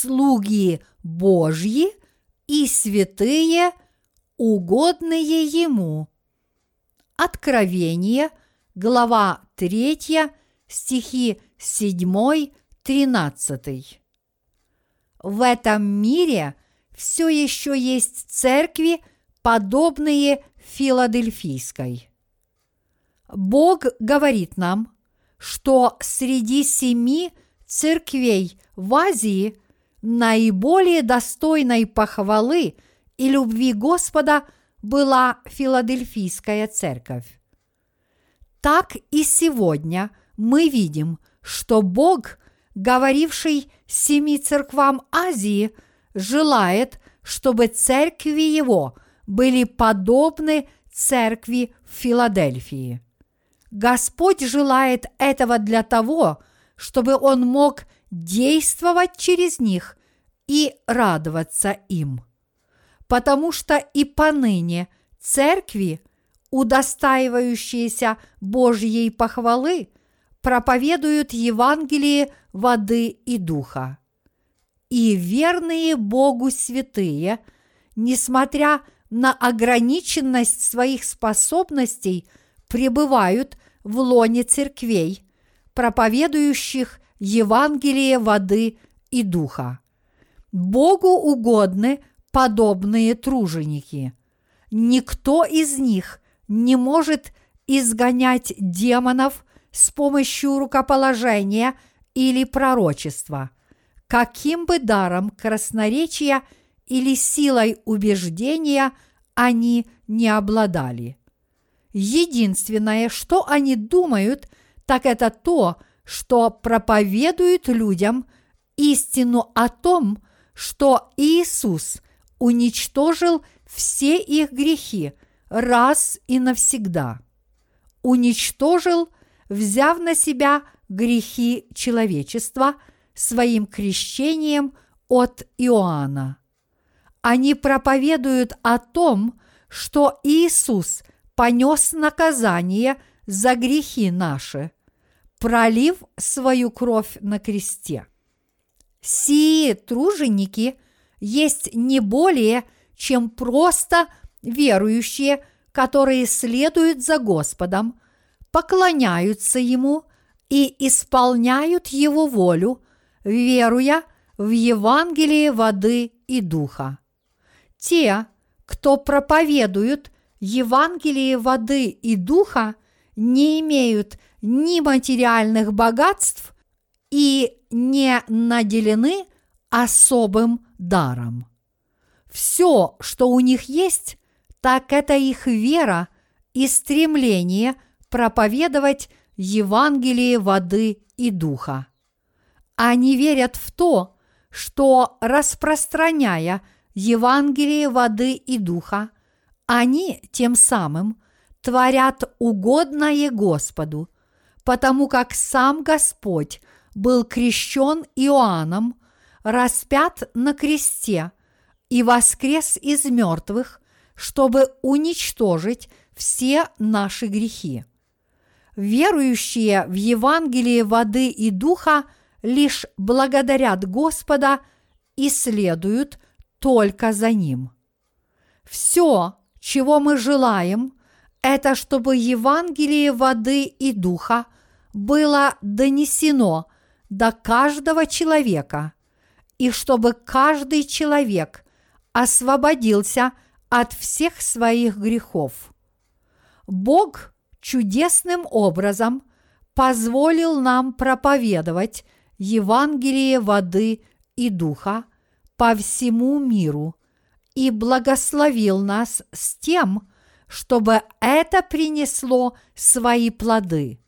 слуги Божьи и святые, угодные Ему. Откровение, глава 3, стихи 7-13. В этом мире все еще есть церкви, подобные Филадельфийской. Бог говорит нам, что среди семи церквей в Азии наиболее достойной похвалы и любви Господа была Филадельфийская церковь. Так и сегодня мы видим, что Бог, говоривший семи церквам Азии, желает, чтобы церкви Его были подобны церкви в Филадельфии. Господь желает этого для того, чтобы Он мог действовать через них и радоваться им. Потому что и поныне церкви, удостаивающиеся Божьей похвалы, проповедуют Евангелие воды и духа. И верные Богу святые, несмотря на ограниченность своих способностей, пребывают в лоне церквей, проповедующих Евангелие воды и духа. Богу угодны подобные труженики. Никто из них не может изгонять демонов с помощью рукоположения или пророчества, каким бы даром красноречия или силой убеждения они не обладали. Единственное, что они думают, так это то, что проповедуют людям истину о том, что Иисус уничтожил все их грехи раз и навсегда. Уничтожил, взяв на себя грехи человечества своим крещением от Иоанна. Они проповедуют о том, что Иисус понес наказание за грехи наши – пролив свою кровь на кресте. Сии труженики есть не более, чем просто верующие, которые следуют за Господом, поклоняются Ему и исполняют Его волю, веруя в Евангелие воды и духа. Те, кто проповедуют Евангелие воды и духа, не имеют ни материальных богатств и не наделены особым даром. Все, что у них есть, так это их вера и стремление проповедовать Евангелие воды и духа. Они верят в то, что распространяя Евангелие воды и духа, они тем самым творят угодное Господу – потому как сам Господь был крещен Иоанном, распят на кресте и воскрес из мертвых, чтобы уничтожить все наши грехи. Верующие в Евангелие воды и духа лишь благодарят Господа и следуют только за Ним. Все, чего мы желаем, это чтобы Евангелие воды и духа – было донесено до каждого человека, и чтобы каждый человек освободился от всех своих грехов. Бог чудесным образом позволил нам проповедовать Евангелие воды и духа по всему миру и благословил нас с тем, чтобы это принесло свои плоды.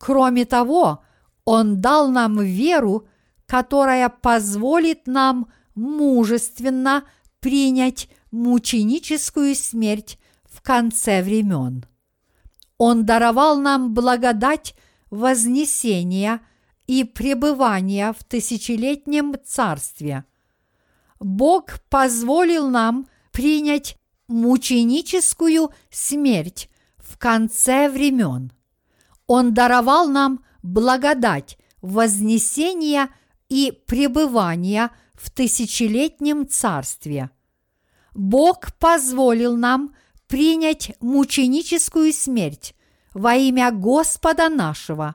Кроме того, Он дал нам веру, которая позволит нам мужественно принять мученическую смерть в конце времен. Он даровал нам благодать вознесения и пребывания в тысячелетнем царстве. Бог позволил нам принять мученическую смерть в конце времен – он даровал нам благодать вознесения и пребывания в тысячелетнем царстве. Бог позволил нам принять мученическую смерть во имя Господа нашего,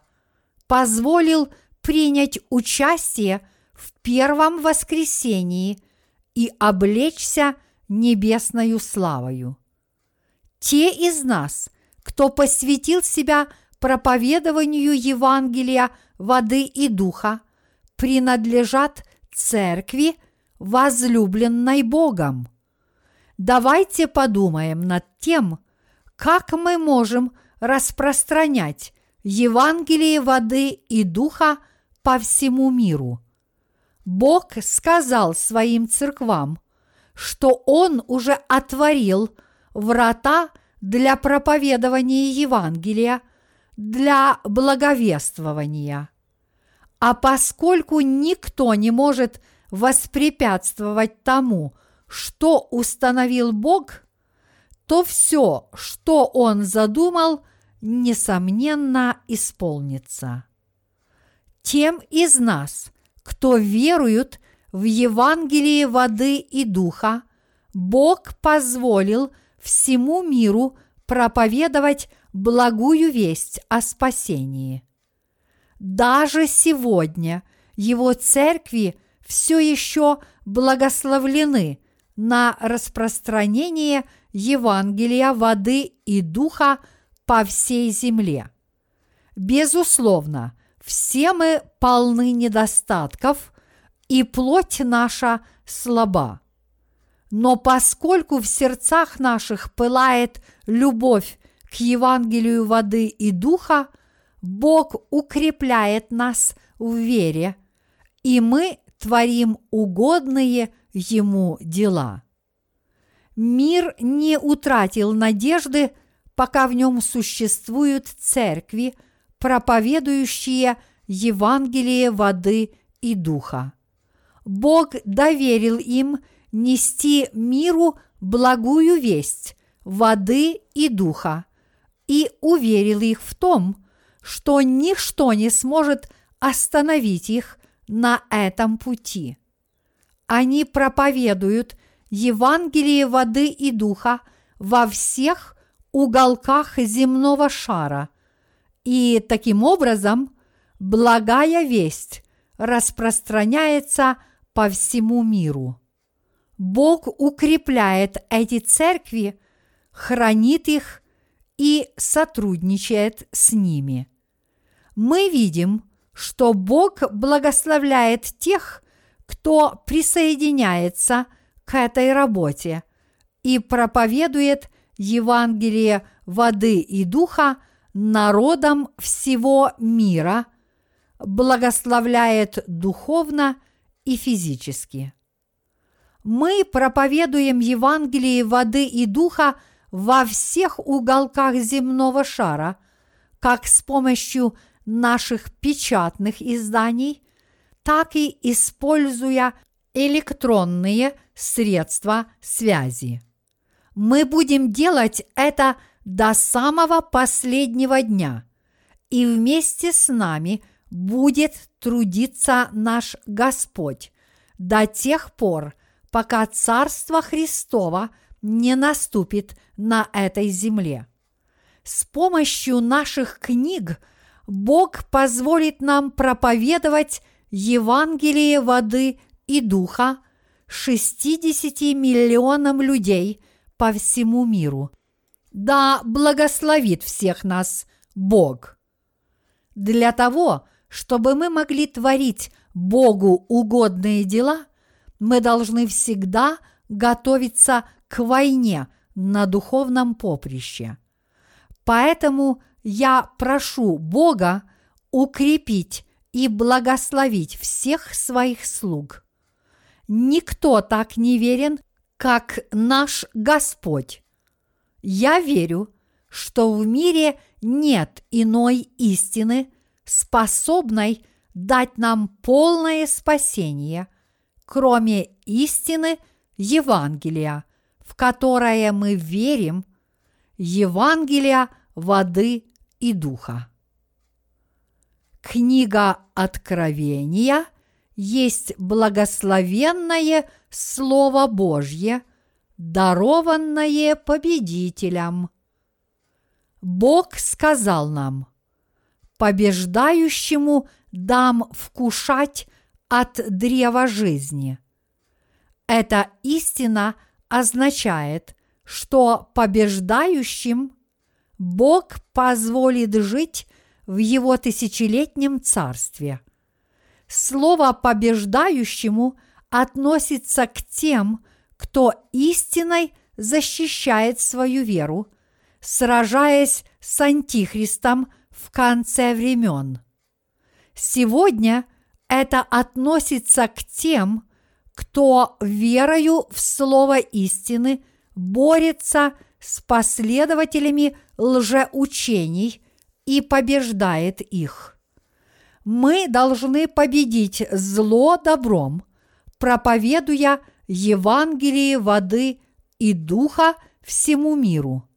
позволил принять участие в первом воскресении и облечься небесною славою. Те из нас, кто посвятил себя проповедованию Евангелия воды и духа, принадлежат церкви, возлюбленной Богом. Давайте подумаем над тем, как мы можем распространять Евангелие воды и духа по всему миру. Бог сказал своим церквам, что Он уже отворил врата для проповедования Евангелия, для благовествования. А поскольку никто не может воспрепятствовать тому, что установил Бог, то все, что Он задумал, несомненно исполнится. Тем из нас, кто верует в Евангелие воды и духа, Бог позволил всему миру проповедовать благую весть о спасении. Даже сегодня его церкви все еще благословлены на распространение Евангелия воды и духа по всей земле. Безусловно, все мы полны недостатков, и плоть наша слаба. Но поскольку в сердцах наших пылает любовь к Евангелию воды и духа, Бог укрепляет нас в вере, и мы творим угодные Ему дела. Мир не утратил надежды, пока в нем существуют церкви, проповедующие Евангелие воды и духа. Бог доверил им нести миру благую весть воды и духа и уверил их в том, что ничто не сможет остановить их на этом пути. Они проповедуют Евангелие воды и духа во всех уголках земного шара, и таким образом благая весть распространяется по всему миру. Бог укрепляет эти церкви, хранит их и сотрудничает с ними. Мы видим, что Бог благословляет тех, кто присоединяется к этой работе и проповедует Евангелие воды и духа народам всего мира, благословляет духовно и физически. Мы проповедуем Евангелие воды и духа во всех уголках земного шара, как с помощью наших печатных изданий, так и используя электронные средства связи. Мы будем делать это до самого последнего дня, и вместе с нами будет трудиться наш Господь до тех пор, пока Царство Христово не наступит на этой земле. С помощью наших книг Бог позволит нам проповедовать Евангелие воды и духа 60 миллионам людей по всему миру. Да благословит всех нас Бог. Для того, чтобы мы могли творить Богу угодные дела, мы должны всегда готовиться к войне на духовном поприще. Поэтому я прошу Бога укрепить и благословить всех своих слуг. Никто так не верен, как наш Господь. Я верю, что в мире нет иной истины, способной дать нам полное спасение, кроме истины Евангелия, в которое мы верим, Евангелия воды и духа. Книга Откровения, есть благословенное Слово Божье, дарованное победителям. Бог сказал нам, побеждающему дам вкушать от древа жизни. Эта истина означает, что побеждающим Бог позволит жить в его тысячелетнем царстве. Слово побеждающему относится к тем, кто истиной защищает свою веру, сражаясь с Антихристом в конце времен. Сегодня это относится к тем, кто верою в слово истины борется с последователями лжеучений и побеждает их. Мы должны победить зло добром, проповедуя Евангелие воды и духа всему миру.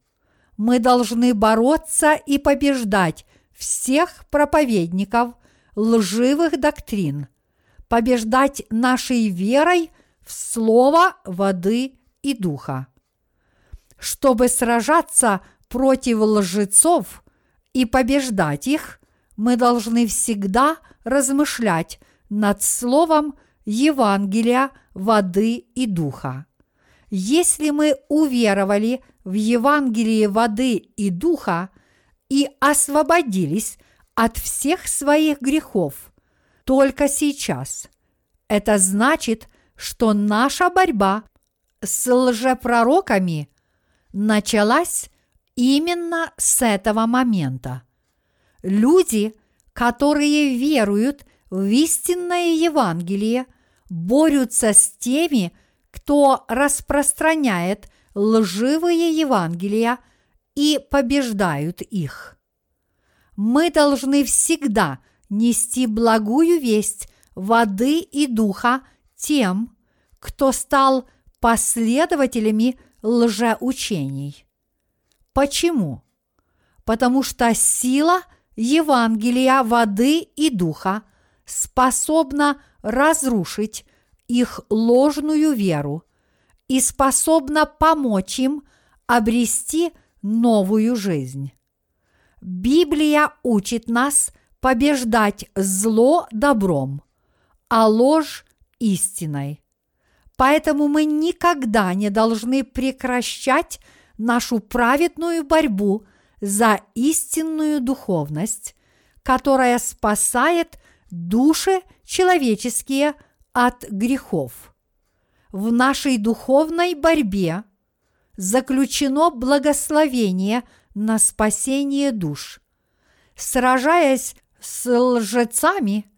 Мы должны бороться и побеждать всех проповедников лживых доктрин, побеждать нашей верой в слово воды и духа. Чтобы сражаться против лжецов и побеждать их, мы должны всегда размышлять над словом Евангелия воды и духа. Если мы уверовали в Евангелие воды и духа и освободились от всех своих грехов только сейчас, это значит, что наша борьба с лжепророками началась именно с этого момента. Люди, которые веруют в истинное Евангелие, борются с теми, кто распространяет лживые Евангелия и побеждают их. Мы должны всегда нести благую весть воды и духа тем, кто стал последователями лжеучений. Почему? Потому что сила Евангелия воды и духа способна разрушить их ложную веру и способна помочь им обрести новую жизнь. Библия учит нас побеждать зло добром, а ложь истиной. Поэтому мы никогда не должны прекращать нашу праведную борьбу за истинную духовность, которая спасает души человеческие от грехов. В нашей духовной борьбе заключено благословение на спасение душ. Сражаясь с лжецами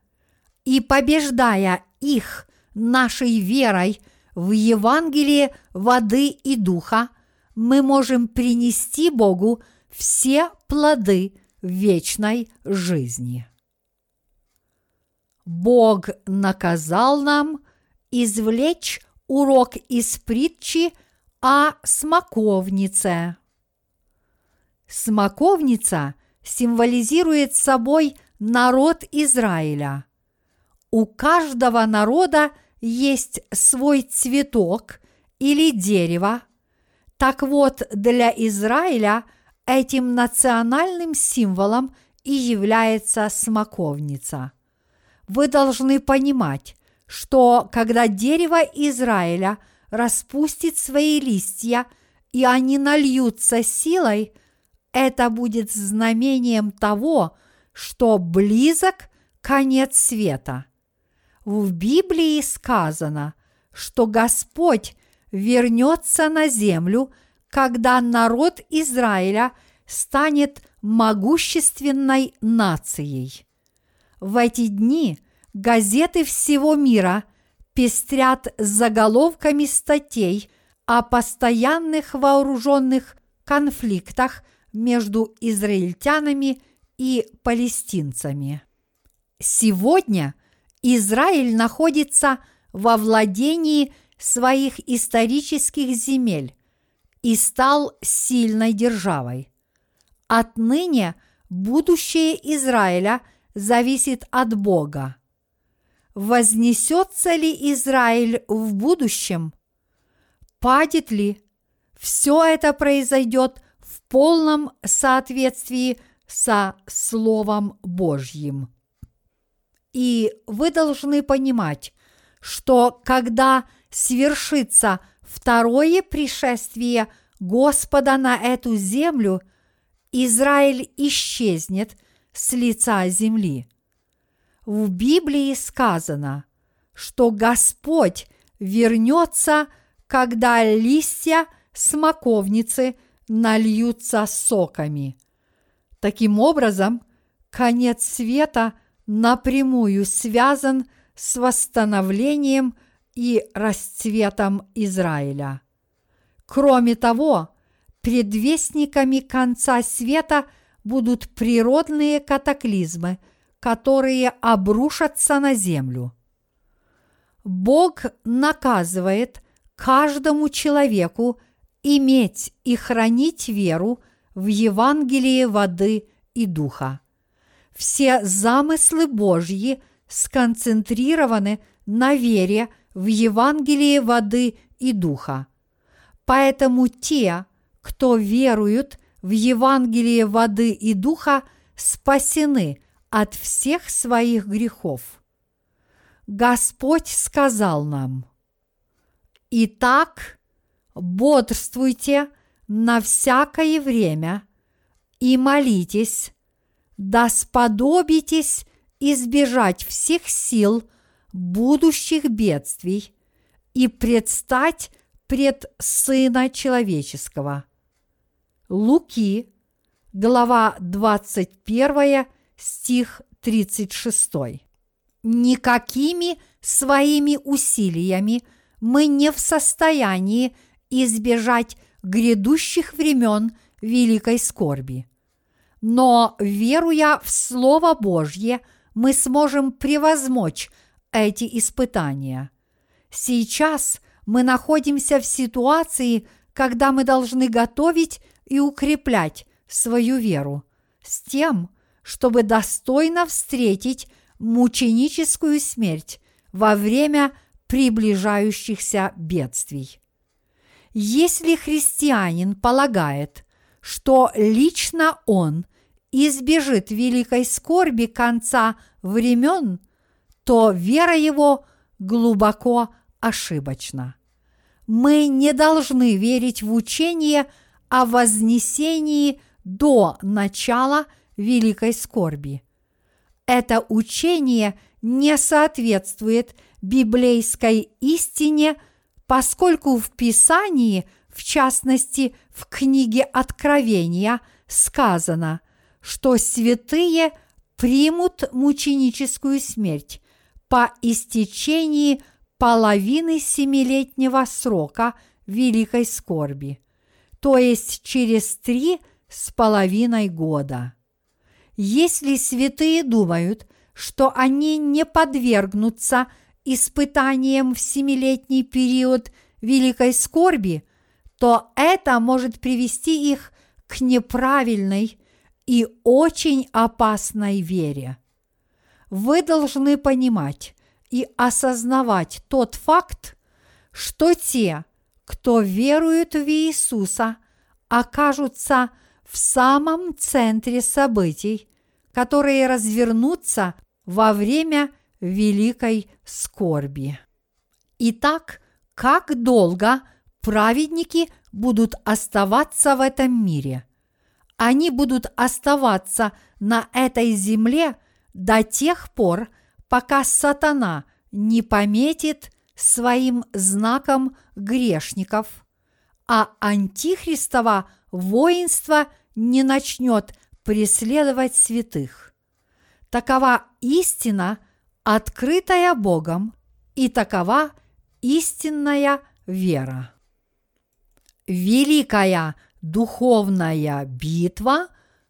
и побеждая их нашей верой в Евангелие воды и духа, мы можем принести Богу все плоды вечной жизни. Бог наказал нам извлечь урок из притчи о смоковнице. Смоковница символизирует собой народ Израиля. У каждого народа есть свой цветок или дерево. Так вот, для Израиля этим национальным символом и является смоковница. Вы должны понимать, что когда дерево Израиля распустит свои листья и они нальются силой, это будет знамением того, что близок конец света. В Библии сказано, что Господь вернется на землю, когда народ Израиля станет могущественной нацией. В эти дни газеты всего мира пестрят заголовками статей о постоянных вооруженных конфликтах между израильтянами и палестинцами. Сегодня Израиль находится во владении своих исторических земель и стал сильной державой. Отныне будущее Израиля зависит от Бога. вознесется ли Израиль в будущем? Падет ли? Все это произойдет в полном соответствии со Словом Божьим. И вы должны понимать, что когда свершится второе пришествие Господа на эту землю, Израиль исчезнет с лица земли. В Библии сказано, что Господь вернется, когда листья смоковницы нальются соками. Таким образом, конец света напрямую связан с восстановлением и расцветом Израиля. Кроме того, предвестниками конца света будут природные катаклизмы, которые обрушатся на землю. Бог наказывает каждому человеку иметь и хранить веру в Евангелие воды и духа. Все замыслы Божьи сконцентрированы на вере в Евангелие воды и духа. Поэтому те, кто веруют в Евангелие воды и духа, спасены от всех своих грехов. Господь сказал нам, «Итак, бодрствуйте на всякое время и молитесь, да сподобитесь избежать всех сил будущих бедствий и предстать пред Сына Человеческого. Луки, глава 21, стих 36. Никакими своими усилиями мы не в состоянии избежать грядущих времен великой скорби. Но, веруя в Слово Божье, мы сможем превозмочь эти испытания. Сейчас мы находимся в ситуации, когда мы должны готовить и укреплять свою веру с тем, чтобы достойно встретить мученическую смерть во время приближающихся бедствий. Если христианин полагает, что лично он избежит великой скорби конца времен, то вера его глубоко ошибочна. Мы не должны верить в учение о вознесении до начала великой скорби. Это учение не соответствует библейской истине, поскольку в Писании, в частности в книге Откровения, сказано, что святые примут мученическую смерть по истечении половины семилетнего срока великой скорби, то есть через три с половиной года. Если святые думают, что они не подвергнутся испытаниям в семилетний период великой скорби, то это может привести их к неправильной и очень опасной вере. Вы должны понимать и осознавать тот факт, что те, кто верует в Иисуса, окажутся в самом центре событий, которые развернутся во время великой скорби. Итак, как долго праведники будут оставаться в этом мире? Они будут оставаться на этой земле до тех пор, пока сатана не пометит своим знаком грешников, а антихристово воинство не начнет преследовать святых. Такова истина, открытая Богом, и такова истинная вера. Великая духовная битва,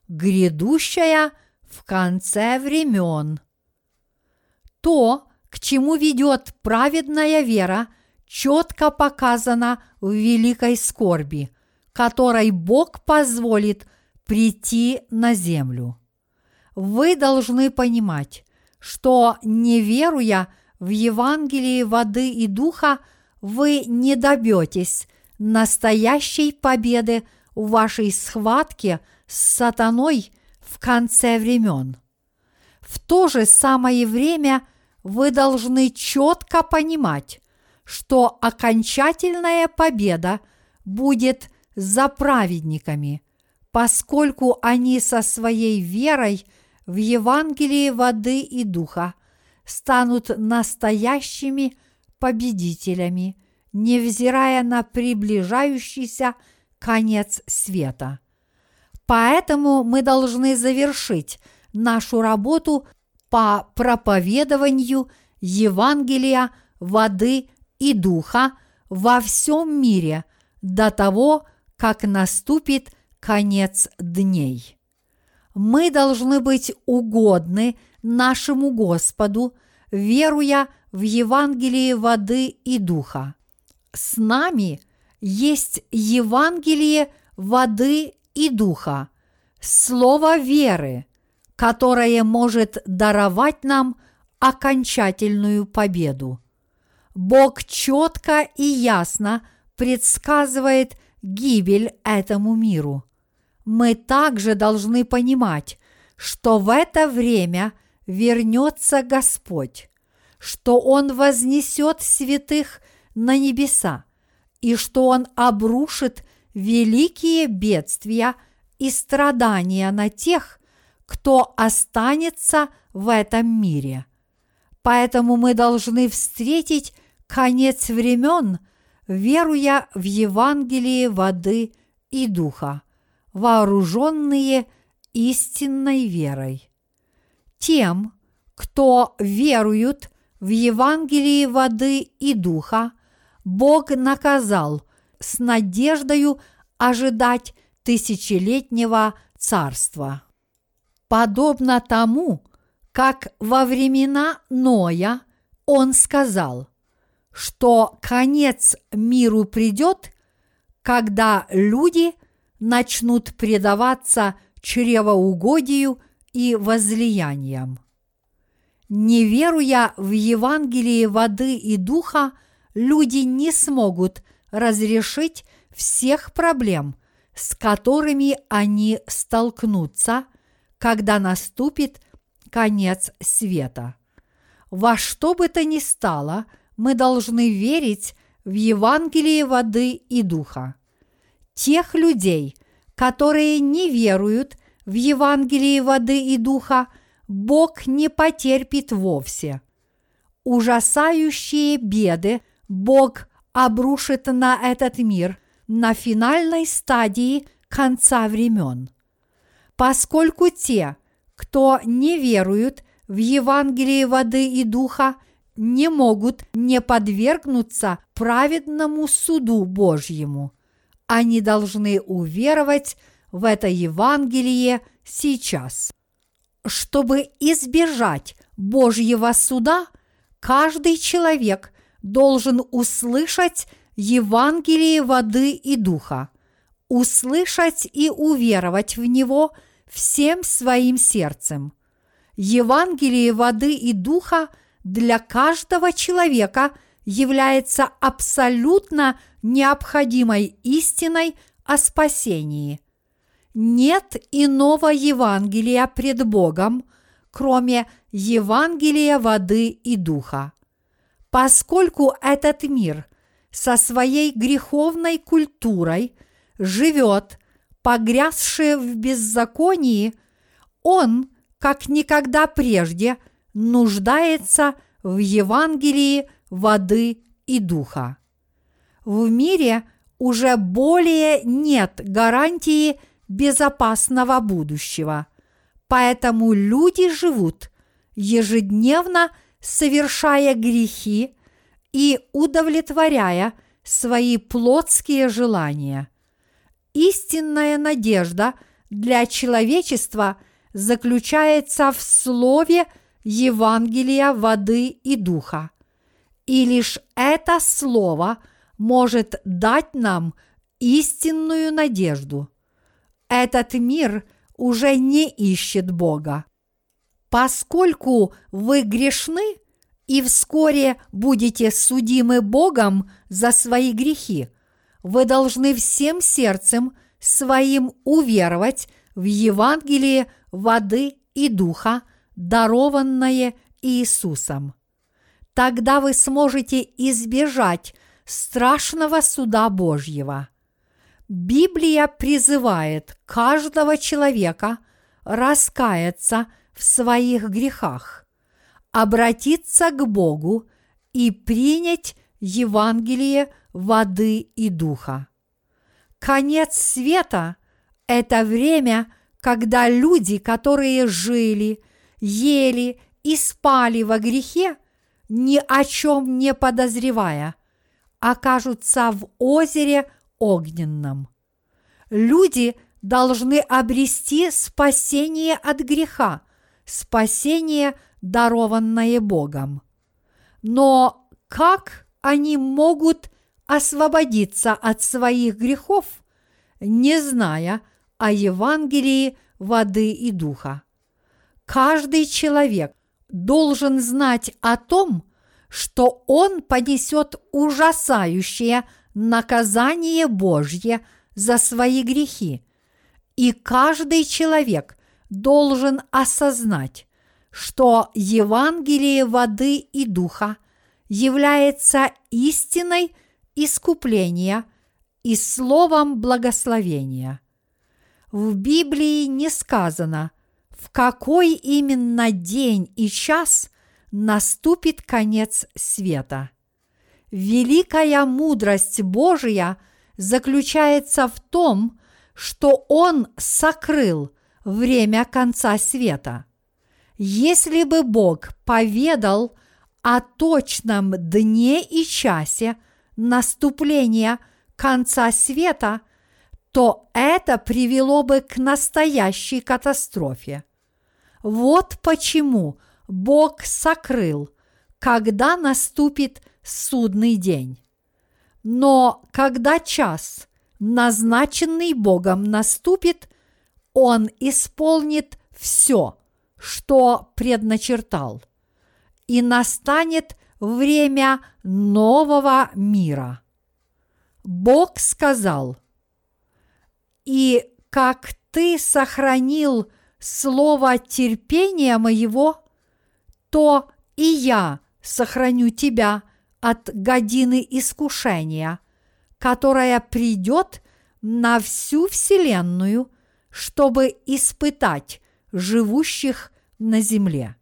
грядущая в конце времен. То, к чему ведет праведная вера, четко показано в великой скорби, которой Бог позволит прийти на землю. Вы должны понимать, что не веруя в Евангелии воды и духа вы не добьетесь настоящей победы в вашей схватке с сатаной в конце времен. В то же самое время вы должны четко понимать, что окончательная победа будет за праведниками, поскольку они со своей верой в Евангелии воды и духа станут настоящими победителями, невзирая на приближающийся конец света. Поэтому мы должны завершить нашу работу по проповедованию Евангелия воды и духа во всем мире до того, как наступит конец дней. Мы должны быть угодны нашему Господу, веруя в Евангелие воды и духа. С нами есть Евангелие воды и духа, слово веры, которое может даровать нам окончательную победу. Бог четко и ясно предсказывает гибель этому миру. Мы также должны понимать, что в это время вернется Господь, что Он вознесет святых на небеса и что Он обрушит великие бедствия и страдания на тех, кто останется в этом мире. Поэтому мы должны встретить конец времен, веруя в Евангелие воды и духа, вооруженные истинной верой. Тем, кто веруют в Евангелие воды и духа, Бог наказал с надеждою ожидать тысячелетнего царства. Подобно тому, как во времена Ноя он сказал, что конец миру придет, когда люди начнут предаваться чревоугодию и возлияниям. Не веруя в Евангелие воды и духа, люди не смогут разрешить всех проблем, с которыми они столкнутся, когда наступит конец света. Во что бы то ни стало, мы должны верить в Евангелие воды и духа. Тех людей, которые не веруют в Евангелие воды и духа, Бог не потерпит вовсе. Ужасающие беды Бог обрушит на этот мир на финальной стадии конца времен. Поскольку те, кто не веруют в Евангелие воды и духа, не могут не подвергнуться праведному суду Божьему. Они должны уверовать в это Евангелие сейчас. Чтобы избежать Божьего суда, каждый человек должен услышать Евангелие воды и духа, услышать и уверовать в него всем своим сердцем. Евангелие воды и духа для каждого человека является абсолютно необходимой истиной о спасении. Нет иного Евангелия пред Богом, кроме Евангелия воды и духа. Поскольку этот мир со своей греховной культурой живет, погрязший в беззаконии, он, как никогда прежде, нуждается в Евангелии воды и духа. В мире уже более нет гарантии безопасного будущего, поэтому люди живут ежедневно совершая грехи и удовлетворяя свои плотские желания. Истинная надежда для человечества заключается в слове Евангелия воды и духа. И лишь это слово может дать нам истинную надежду. Этот мир уже не ищет Бога. Поскольку вы грешны и вскоре будете судимы Богом за свои грехи, вы должны всем сердцем своим уверовать в Евангелие воды и духа, дарованное Иисусом. Тогда вы сможете избежать страшного суда Божьего. Библия призывает каждого человека раскаяться в своих грехах, обратиться к Богу и принять Евангелие воды и духа. Конец света – это время, когда люди, которые жили, ели и спали во грехе, ни о чем не подозревая, окажутся в озере огненном. Люди должны обрести спасение от греха, спасение, дарованное Богом. Но как они могут освободиться от своих грехов, не зная о Евангелии воды и духа? Каждый человек должен знать о том, что он понесет ужасающее наказание Божье за свои грехи, и каждый человек должен осознать, что Евангелие воды и духа является истиной искупления и словом благословения. В Библии не сказано – в какой именно день и час наступит конец света. Великая мудрость Божия заключается в том, что Он сокрыл время конца света. Если бы Бог поведал о точном дне и часе наступления конца света, то это привело бы к настоящей катастрофе. Вот почему Бог сокрыл, когда наступит судный день. Но когда час, назначенный Богом, наступит, Он исполнит все, что предначертал. И настанет время нового мира. Бог сказал, «И как ты сохранил слово терпения моего, то и я сохраню тебя от годины искушения, которая придет на всю Вселенную, чтобы испытать живущих на земле.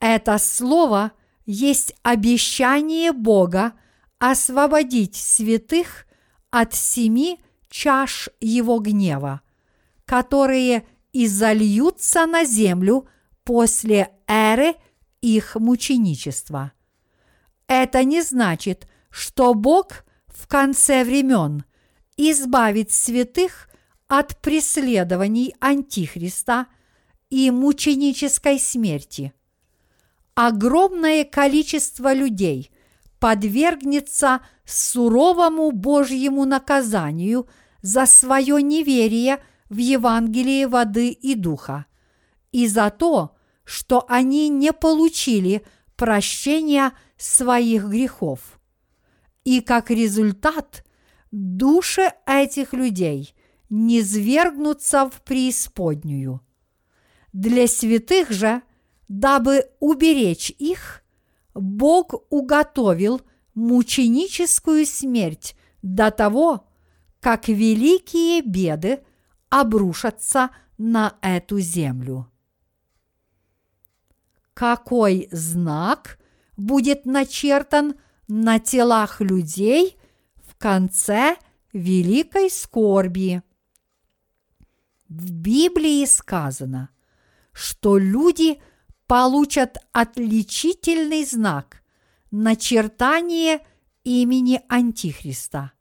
Это слово есть обещание Бога освободить святых от семи чаш Его гнева, которые и зальются на землю после эры их мученичества. Это не значит, что Бог в конце времен избавит святых от преследований Антихриста и мученической смерти. Огромное количество людей подвергнется суровому Божьему наказанию за свое неверие – в Евангелии воды и духа, и за то, что они не получили прощения своих грехов. И как результат, души этих людей не свергнутся в преисподнюю. Для святых же, дабы уберечь их, Бог уготовил мученическую смерть до того, как великие беды – обрушатся на эту землю. Какой знак будет начертан на телах людей в конце великой скорби? В Библии сказано, что люди получат отличительный знак – начертание имени Антихриста.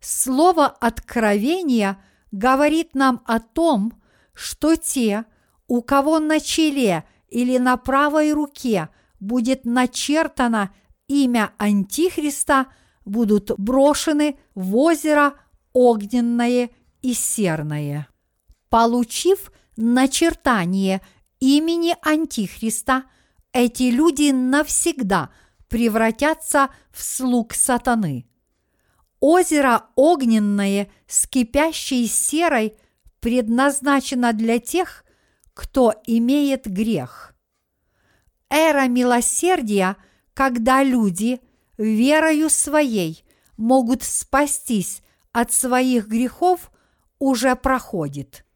Слово откровения – говорит нам о том, что те, у кого на челе или на правой руке будет начертано имя Антихриста, будут брошены в озеро огненное и серное. Получив начертание имени Антихриста, эти люди навсегда превратятся в слуг сатаны. Озеро огненное с кипящей серой предназначено для тех, кто имеет грех. Эра милосердия, когда люди верою своей могут спастись от своих грехов, уже проходит.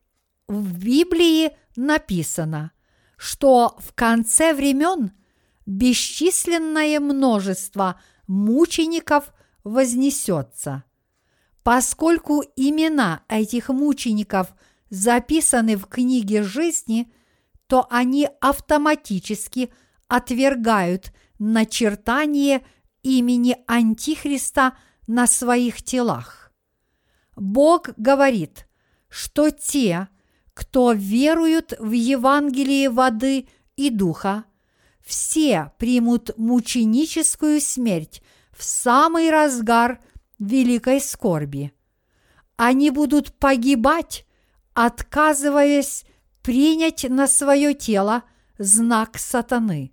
В Библии написано, что в конце времен бесчисленное множество мучеников вознесется. Поскольку имена этих мучеников записаны в книге жизни, то они автоматически отвергают начертание имени Антихриста на своих телах. Бог говорит, что те, кто веруют в Евангелие воды и духа, все примут мученическую смерть в самый разгар великой скорби. Они будут погибать, отказываясь принять на свое тело знак сатаны.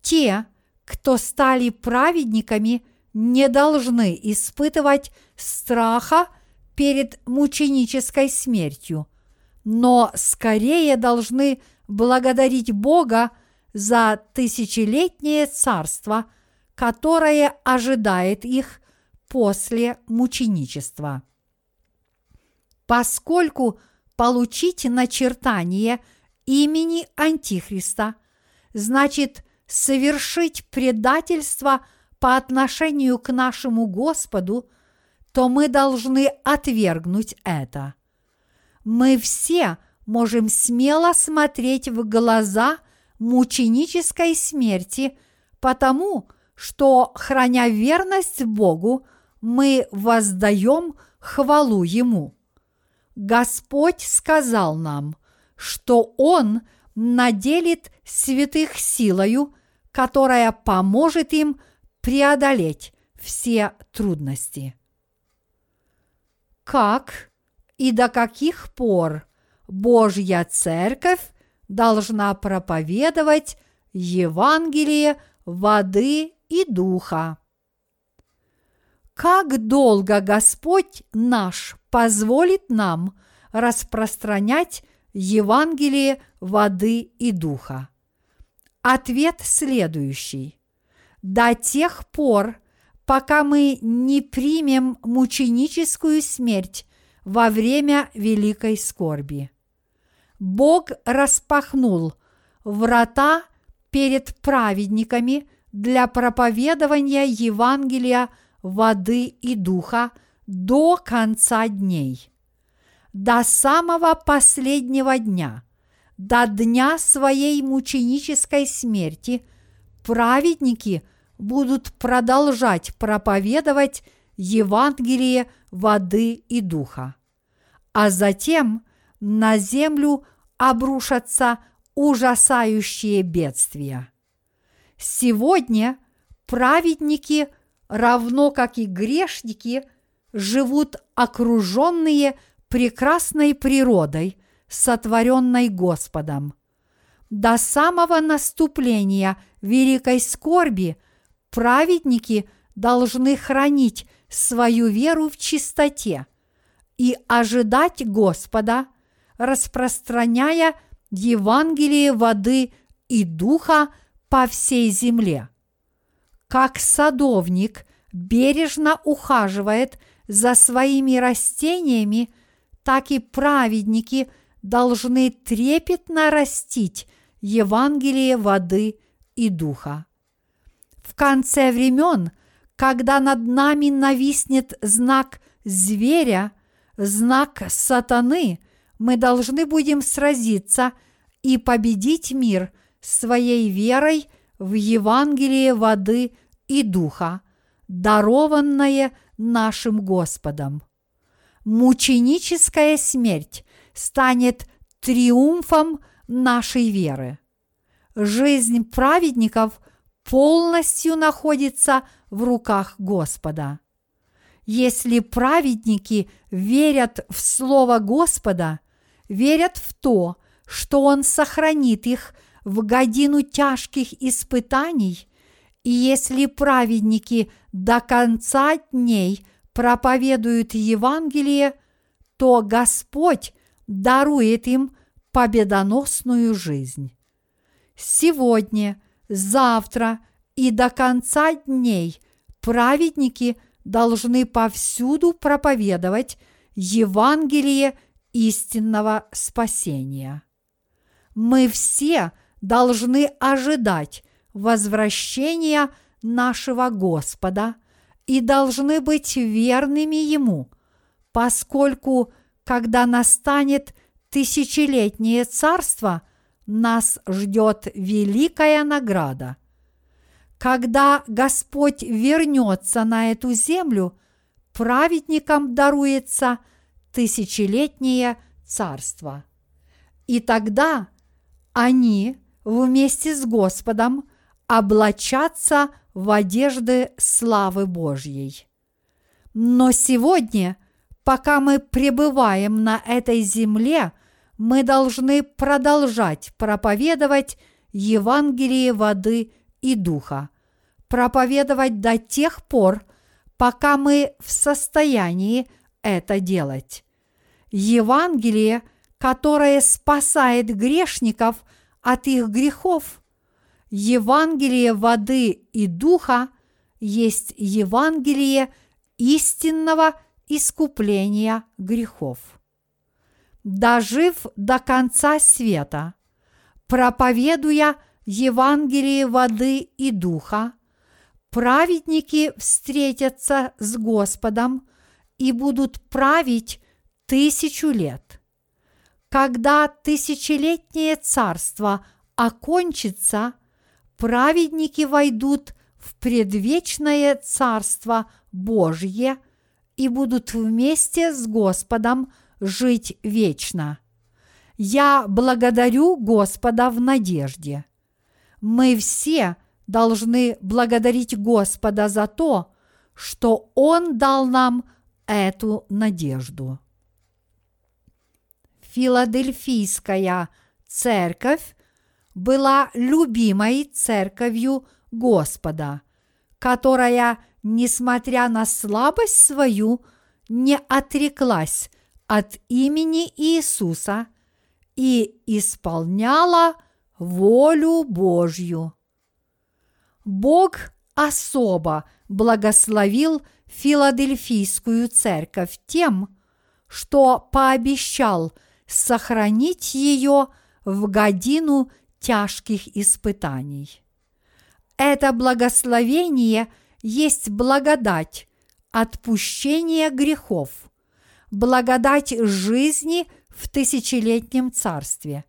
Те, кто стали праведниками, не должны испытывать страха перед мученической смертью, но скорее должны благодарить Бога за тысячелетнее царство, которое ожидает их после мученичества. Поскольку получить начертание имени Антихриста значит совершить предательство по отношению к нашему Господу, то мы должны отвергнуть это. Мы все можем смело смотреть в глаза мученической смерти, потому что, храня верность Богу, мы воздаем хвалу Ему. Господь сказал нам, что Он наделит святых силою, которая поможет им преодолеть все трудности. Как и до каких пор Божья Церковь должна проповедовать Евангелие воды и духа. Как долго Господь наш позволит нам распространять Евангелие воды и духа? Ответ следующий. До тех пор, пока мы не примем мученическую смерть во время великой скорби. Бог распахнул врата перед праведниками для проповедования Евангелия воды и духа до конца дней. До самого последнего дня, до дня своей мученической смерти, праведники будут продолжать проповедовать Евангелие воды и духа. А затем на землю обрушатся ужасающие бедствия. Сегодня праведники, равно как и грешники, живут окруженные прекрасной природой, сотворенной Господом. До самого наступления великой скорби праведники должны хранить свою веру в чистоте и ожидать Господа, распространяя Евангелие воды и духа по всей земле. Как садовник бережно ухаживает за своими растениями, так и праведники должны трепетно растить Евангелие воды и духа. В конце времен, когда над нами нависнет знак зверя, знак сатаны, мы должны будем сразиться и победить мир своей верой в Евангелие воды и духа, дарованное нашим Господом. Мученическая смерть станет триумфом нашей веры. Жизнь праведников полностью находится в руках Господа. Если праведники верят в Слово Господа, верят в то, что Он сохранит их в годину тяжких испытаний, и если праведники до конца дней проповедуют Евангелие, то Господь дарует им победоносную жизнь. Сегодня, завтра и до конца дней праведники должны повсюду проповедовать Евангелие истинного спасения. Мы все должны ожидать возвращения нашего Господа и должны быть верными Ему, поскольку, когда настанет тысячелетнее царство, нас ждет великая награда. Когда Господь вернется на эту землю, праведникам даруется тысячелетнее царство. И тогда они вместе с Господом облачатся в одежды славы Божьей. Но сегодня, пока мы пребываем на этой земле, мы должны продолжать проповедовать Евангелие воды и духа, проповедовать до тех пор, пока мы в состоянии это делать. Евангелие, которое спасает грешников от их грехов, Евангелие воды и духа есть Евангелие истинного искупления грехов. Дожив до конца света, проповедуя Евангелие воды и духа, праведники встретятся с Господом и будут править тысячу лет. Когда тысячелетнее царство окончится, праведники войдут в предвечное царство Божье и будут вместе с Господом жить вечно. Я благодарю Господа в надежде. Мы все должны благодарить Господа за то, что Он дал нам эту надежду. Филадельфийская церковь была любимой церковью Господа, которая, несмотря на слабость свою, не отреклась от имени Иисуса и исполняла волю Божью. Бог особо благословил Филадельфийскую церковь тем, что пообещал сохранить ее в годину тяжких испытаний. Это благословение есть благодать отпущения грехов, благодать жизни в тысячелетнем царстве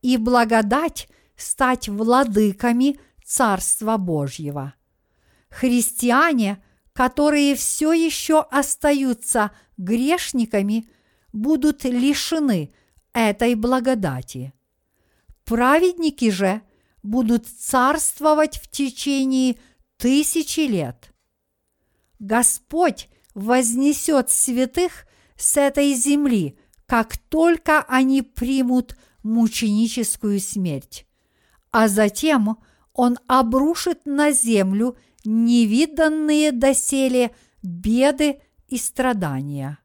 и благодать стать владыками Царства Божьего. Христиане, которые все еще остаются грешниками, будут лишены этой благодати. Праведники же будут царствовать в течение тысячи лет. Господь вознесет святых с этой земли, как только они примут мученическую смерть, а затем Он обрушит на землю невиданные доселе беды и страдания.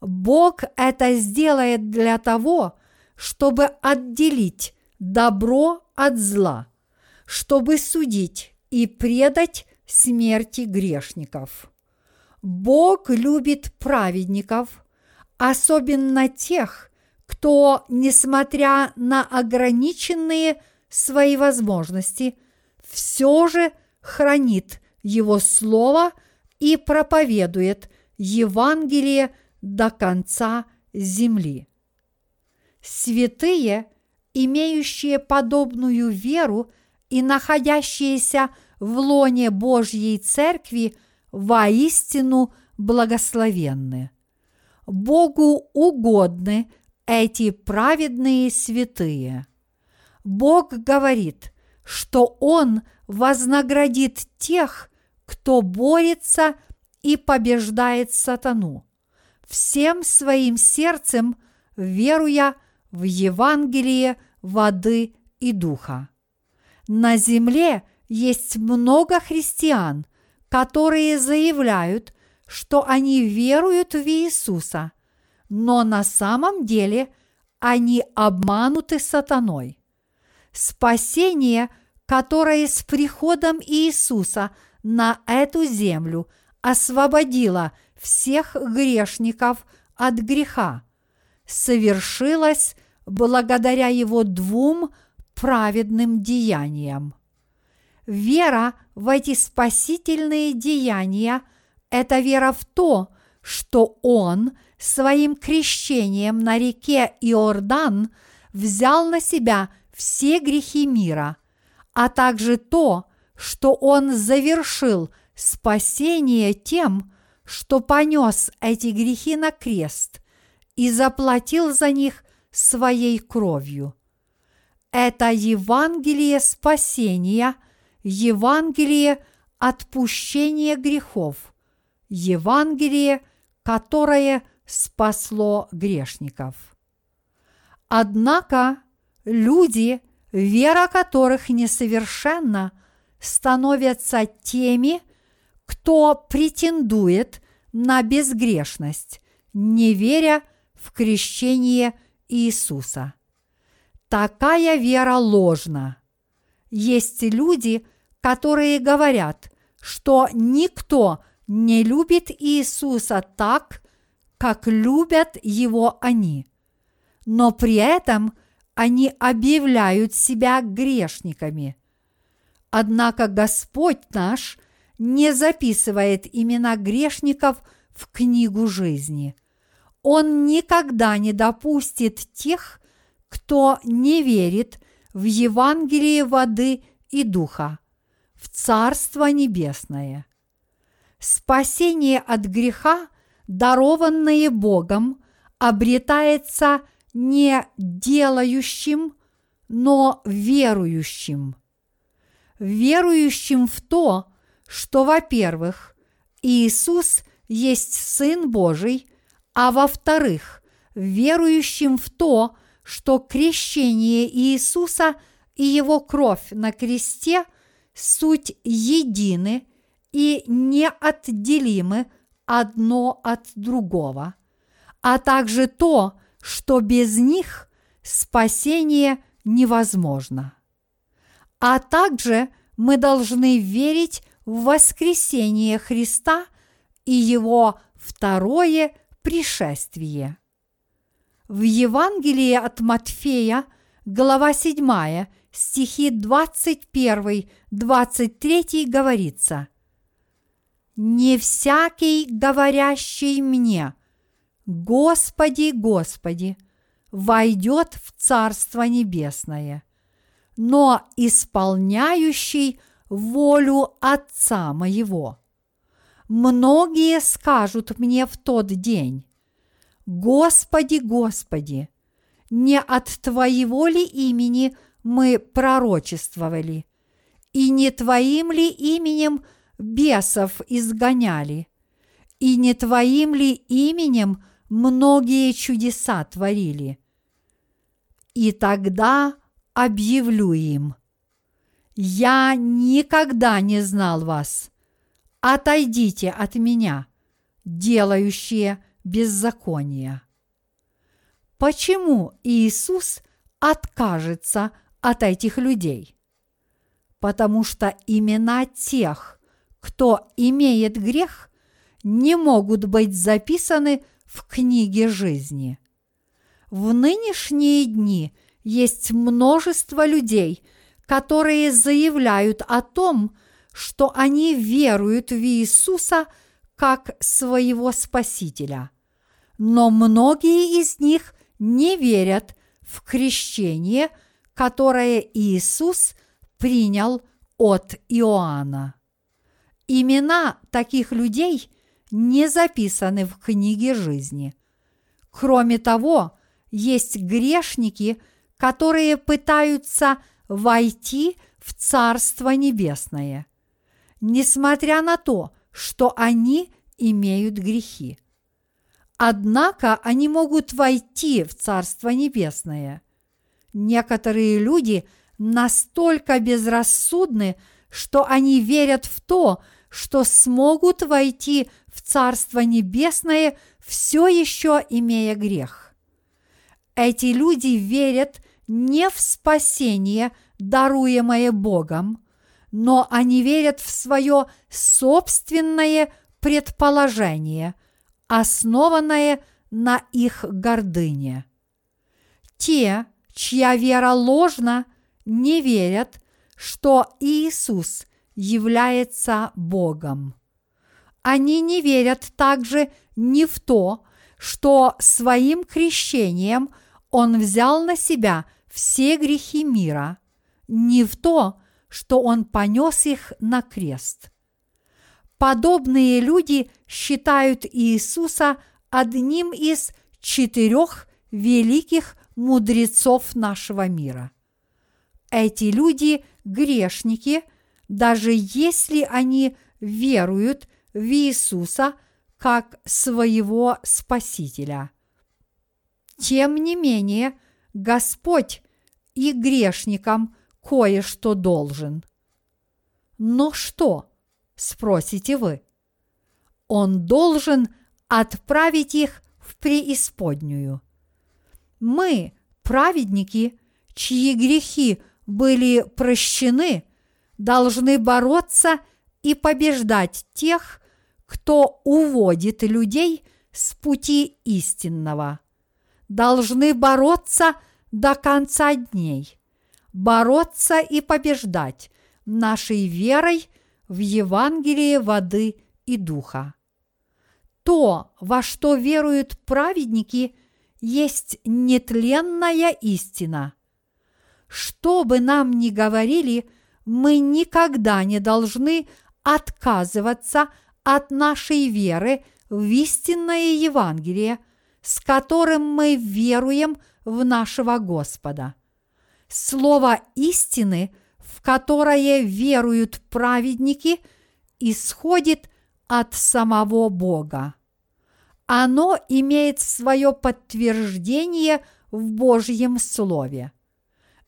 Бог это сделает для того, чтобы отделить добро от зла, чтобы судить и предать смерти грешников. Бог любит праведников, особенно тех, кто, несмотря на ограниченные свои возможности, все же хранит Его Слово и проповедует Евангелие до конца земли. Святые, имеющие подобную веру и находящиеся в лоне Божьей Церкви, воистину благословенны. Богу угодны эти праведные святые. Бог говорит, что Он вознаградит тех, кто борется и побеждает сатану всем своим сердцем, веруя в Евангелие воды и духа. На земле есть много христиан, которые заявляют, что они веруют в Иисуса, но на самом деле они обмануты сатаной. Спасение, которое с приходом Иисуса на эту землю освободило всех грешников от греха, совершилось благодаря его двум праведным деяниям. Вера в эти спасительные деяния – это вера в то, что Он своим крещением на реке Иордан взял на себя все грехи мира, а также то, что Он завершил спасение тем, что понес эти грехи на крест и заплатил за них своей кровью. Это Евангелие спасения, Евангелие отпущения грехов, Евангелие, которое спасло грешников. Однако люди, вера которых несовершенна, становятся теми, кто претендует на безгрешность, не веря в крещение Иисуса. Такая вера ложна. Есть люди, которые говорят, что никто не любит Иисуса так, как любят его они. Но при этом они объявляют себя грешниками. Однако Господь наш не записывает имена грешников в книгу жизни. Он никогда не допустит тех, кто не верит в Евангелие воды и духа, в Царство Небесное. Спасение от греха, дарованное Богом, обретается не делающим, но верующим. Верующим в то, что, во-первых, Иисус есть Сын Божий, а во-вторых, верующим в то, что крещение Иисуса и Его кровь на кресте суть едины и неотделимы одно от другого, а также то, что без них спасение невозможно. А также мы должны верить в воскресение Христа и Его второе пришествие. В Евангелии от Матфея, глава 7, стихи 21-23 говорится «Не всякий, говорящий мне, Господи, Господи, войдет в Царство Небесное, но исполняющий волю Отца моего. Многие скажут мне в тот день, Господи, Господи, не от Твоего ли имени мы пророчествовали, и не Твоим ли именем бесов изгоняли, и не Твоим ли именем многие чудеса творили? И тогда объявлю им, я никогда не знал вас, отойдите от меня, делающие беззакония. Почему Иисус откажется от этих людей? Потому что имена тех, кто имеет грех, не могут быть записаны в книге жизни. В нынешние дни есть множество людей, которые заявляют о том, что они веруют в Иисуса как своего Спасителя – но многие из них не верят в крещение, которое Иисус принял от Иоанна. Имена таких людей не записаны в книге жизни. Кроме того, есть грешники, которые пытаются войти в Царство Небесное, несмотря на то, что они имеют грехи. Однако они могут войти в Царство Небесное. Некоторые люди настолько безрассудны, что они верят в то, что смогут войти в Царство Небесное, все еще имея грех. Эти люди верят не в спасение, даруемое Богом, но они верят в свое собственное предположение, основанное на их гордыне. Те, чья вера ложна, не верят, что Иисус является Богом. Они не верят также ни в то, что своим крещением Он взял на себя все грехи мира, ни в то, что Он понес их на крест. Подобные люди считают Иисуса одним из четырех великих мудрецов нашего мира. Эти люди – грешники, даже если они веруют в Иисуса как своего Спасителя. Тем не менее, Господь и грешникам кое-что должен. Но что, спросите вы? Он должен отправить их в преисподнюю. Мы, праведники, чьи грехи были прощены, должны бороться и побеждать тех, кто уводит людей с пути истинного. Должны бороться до конца дней, бороться и побеждать нашей верой в Евангелие воды и духа. То, во что веруют праведники, есть нетленная истина. Что бы нам ни говорили, мы никогда не должны отказываться от нашей веры в истинное Евангелие, с которым мы веруем в нашего Господа. Слово истины, в которое веруют праведники, исходит от самого Бога. Оно имеет свое подтверждение в Божьем Слове.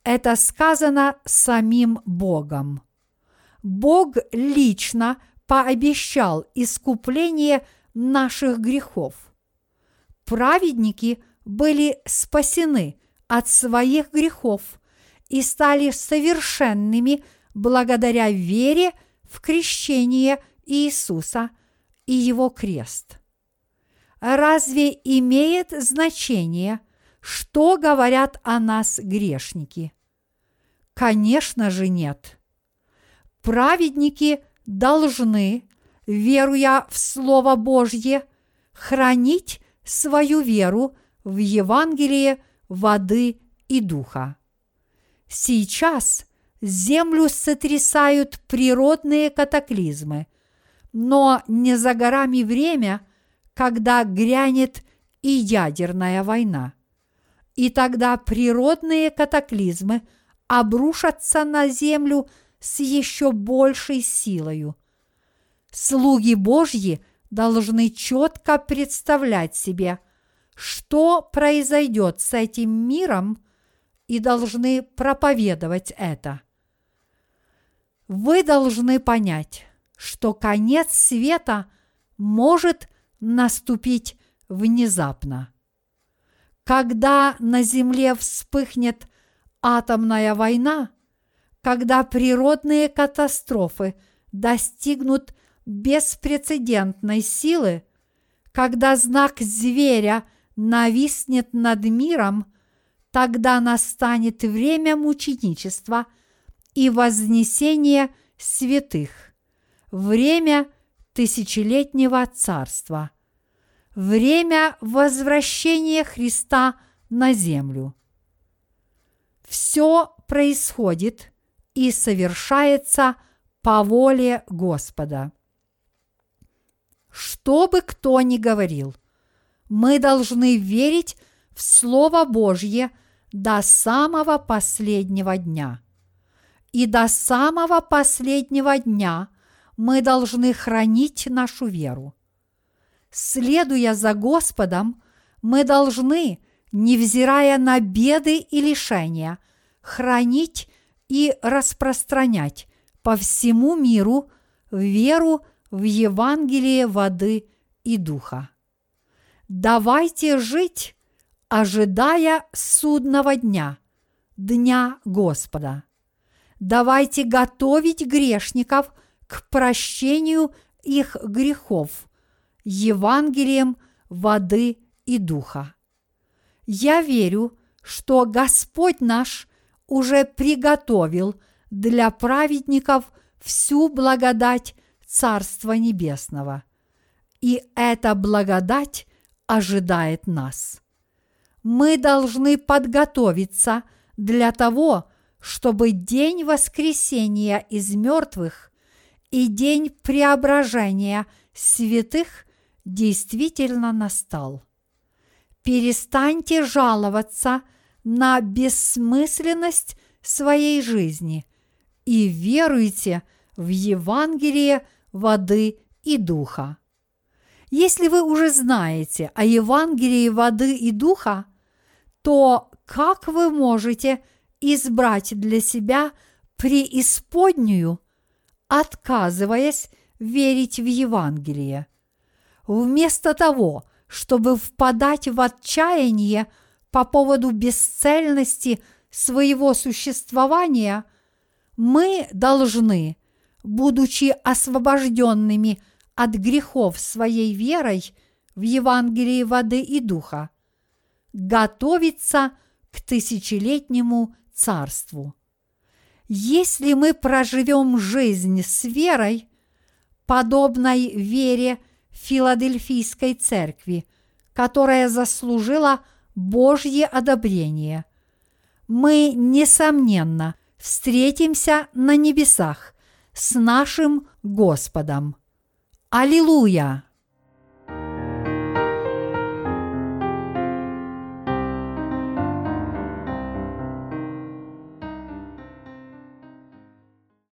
Это сказано самим Богом. Бог лично пообещал искупление наших грехов. Праведники были спасены от своих грехов и стали совершенными благодаря вере в крещение Иисуса и его крест. Разве имеет значение, что говорят о нас грешники? Конечно же нет. Праведники должны, веруя в Слово Божье, хранить свою веру в Евангелие воды и духа. Сейчас землю сотрясают природные катаклизмы, но не за горами время, когда грянет и ядерная война. И тогда природные катаклизмы обрушатся на землю с еще большей силою. Слуги Божьи должны четко представлять себе, что произойдет с этим миром, и должны проповедовать это. Вы должны понять, что конец света может наступить внезапно. Когда на Земле вспыхнет атомная война, когда природные катастрофы достигнут беспрецедентной силы, когда знак зверя нависнет над миром, тогда настанет время мученичества и вознесения святых, время тысячелетнего царства, время возвращения Христа на землю. Все происходит и совершается по воле Господа. Что бы кто ни говорил, мы должны верить в Слово Божье до самого последнего дня. И до самого последнего дня мы должны хранить нашу веру. Следуя за Господом, мы должны, невзирая на беды и лишения, хранить и распространять по всему миру веру в Евангелие воды и духа. Давайте жить, ожидая судного дня, дня Господа. Давайте готовить грешников к прощению их грехов Евангелием воды и духа. Я верю, что Господь наш уже приготовил для праведников всю благодать Царства Небесного. И эта благодать ожидает нас. Мы должны подготовиться для того, чтобы день воскресения из мертвых и день преображения святых действительно настал. Перестаньте жаловаться на бессмысленность своей жизни и веруйте в Евангелие воды и духа. Если вы уже знаете о Евангелии воды и духа, то как вы можете избрать для себя преисподнюю, отказываясь верить в Евангелие? Вместо того, чтобы впадать в отчаяние по поводу бесцельности своего существования, мы должны, будучи освобожденными от грехов своей верой в Евангелии воды и духа, готовиться к тысячелетнему царству. Если мы проживем жизнь с верой, подобной вере Филадельфийской церкви, которая заслужила Божье одобрение, мы, несомненно, встретимся на небесах с нашим Господом. Аллилуйя!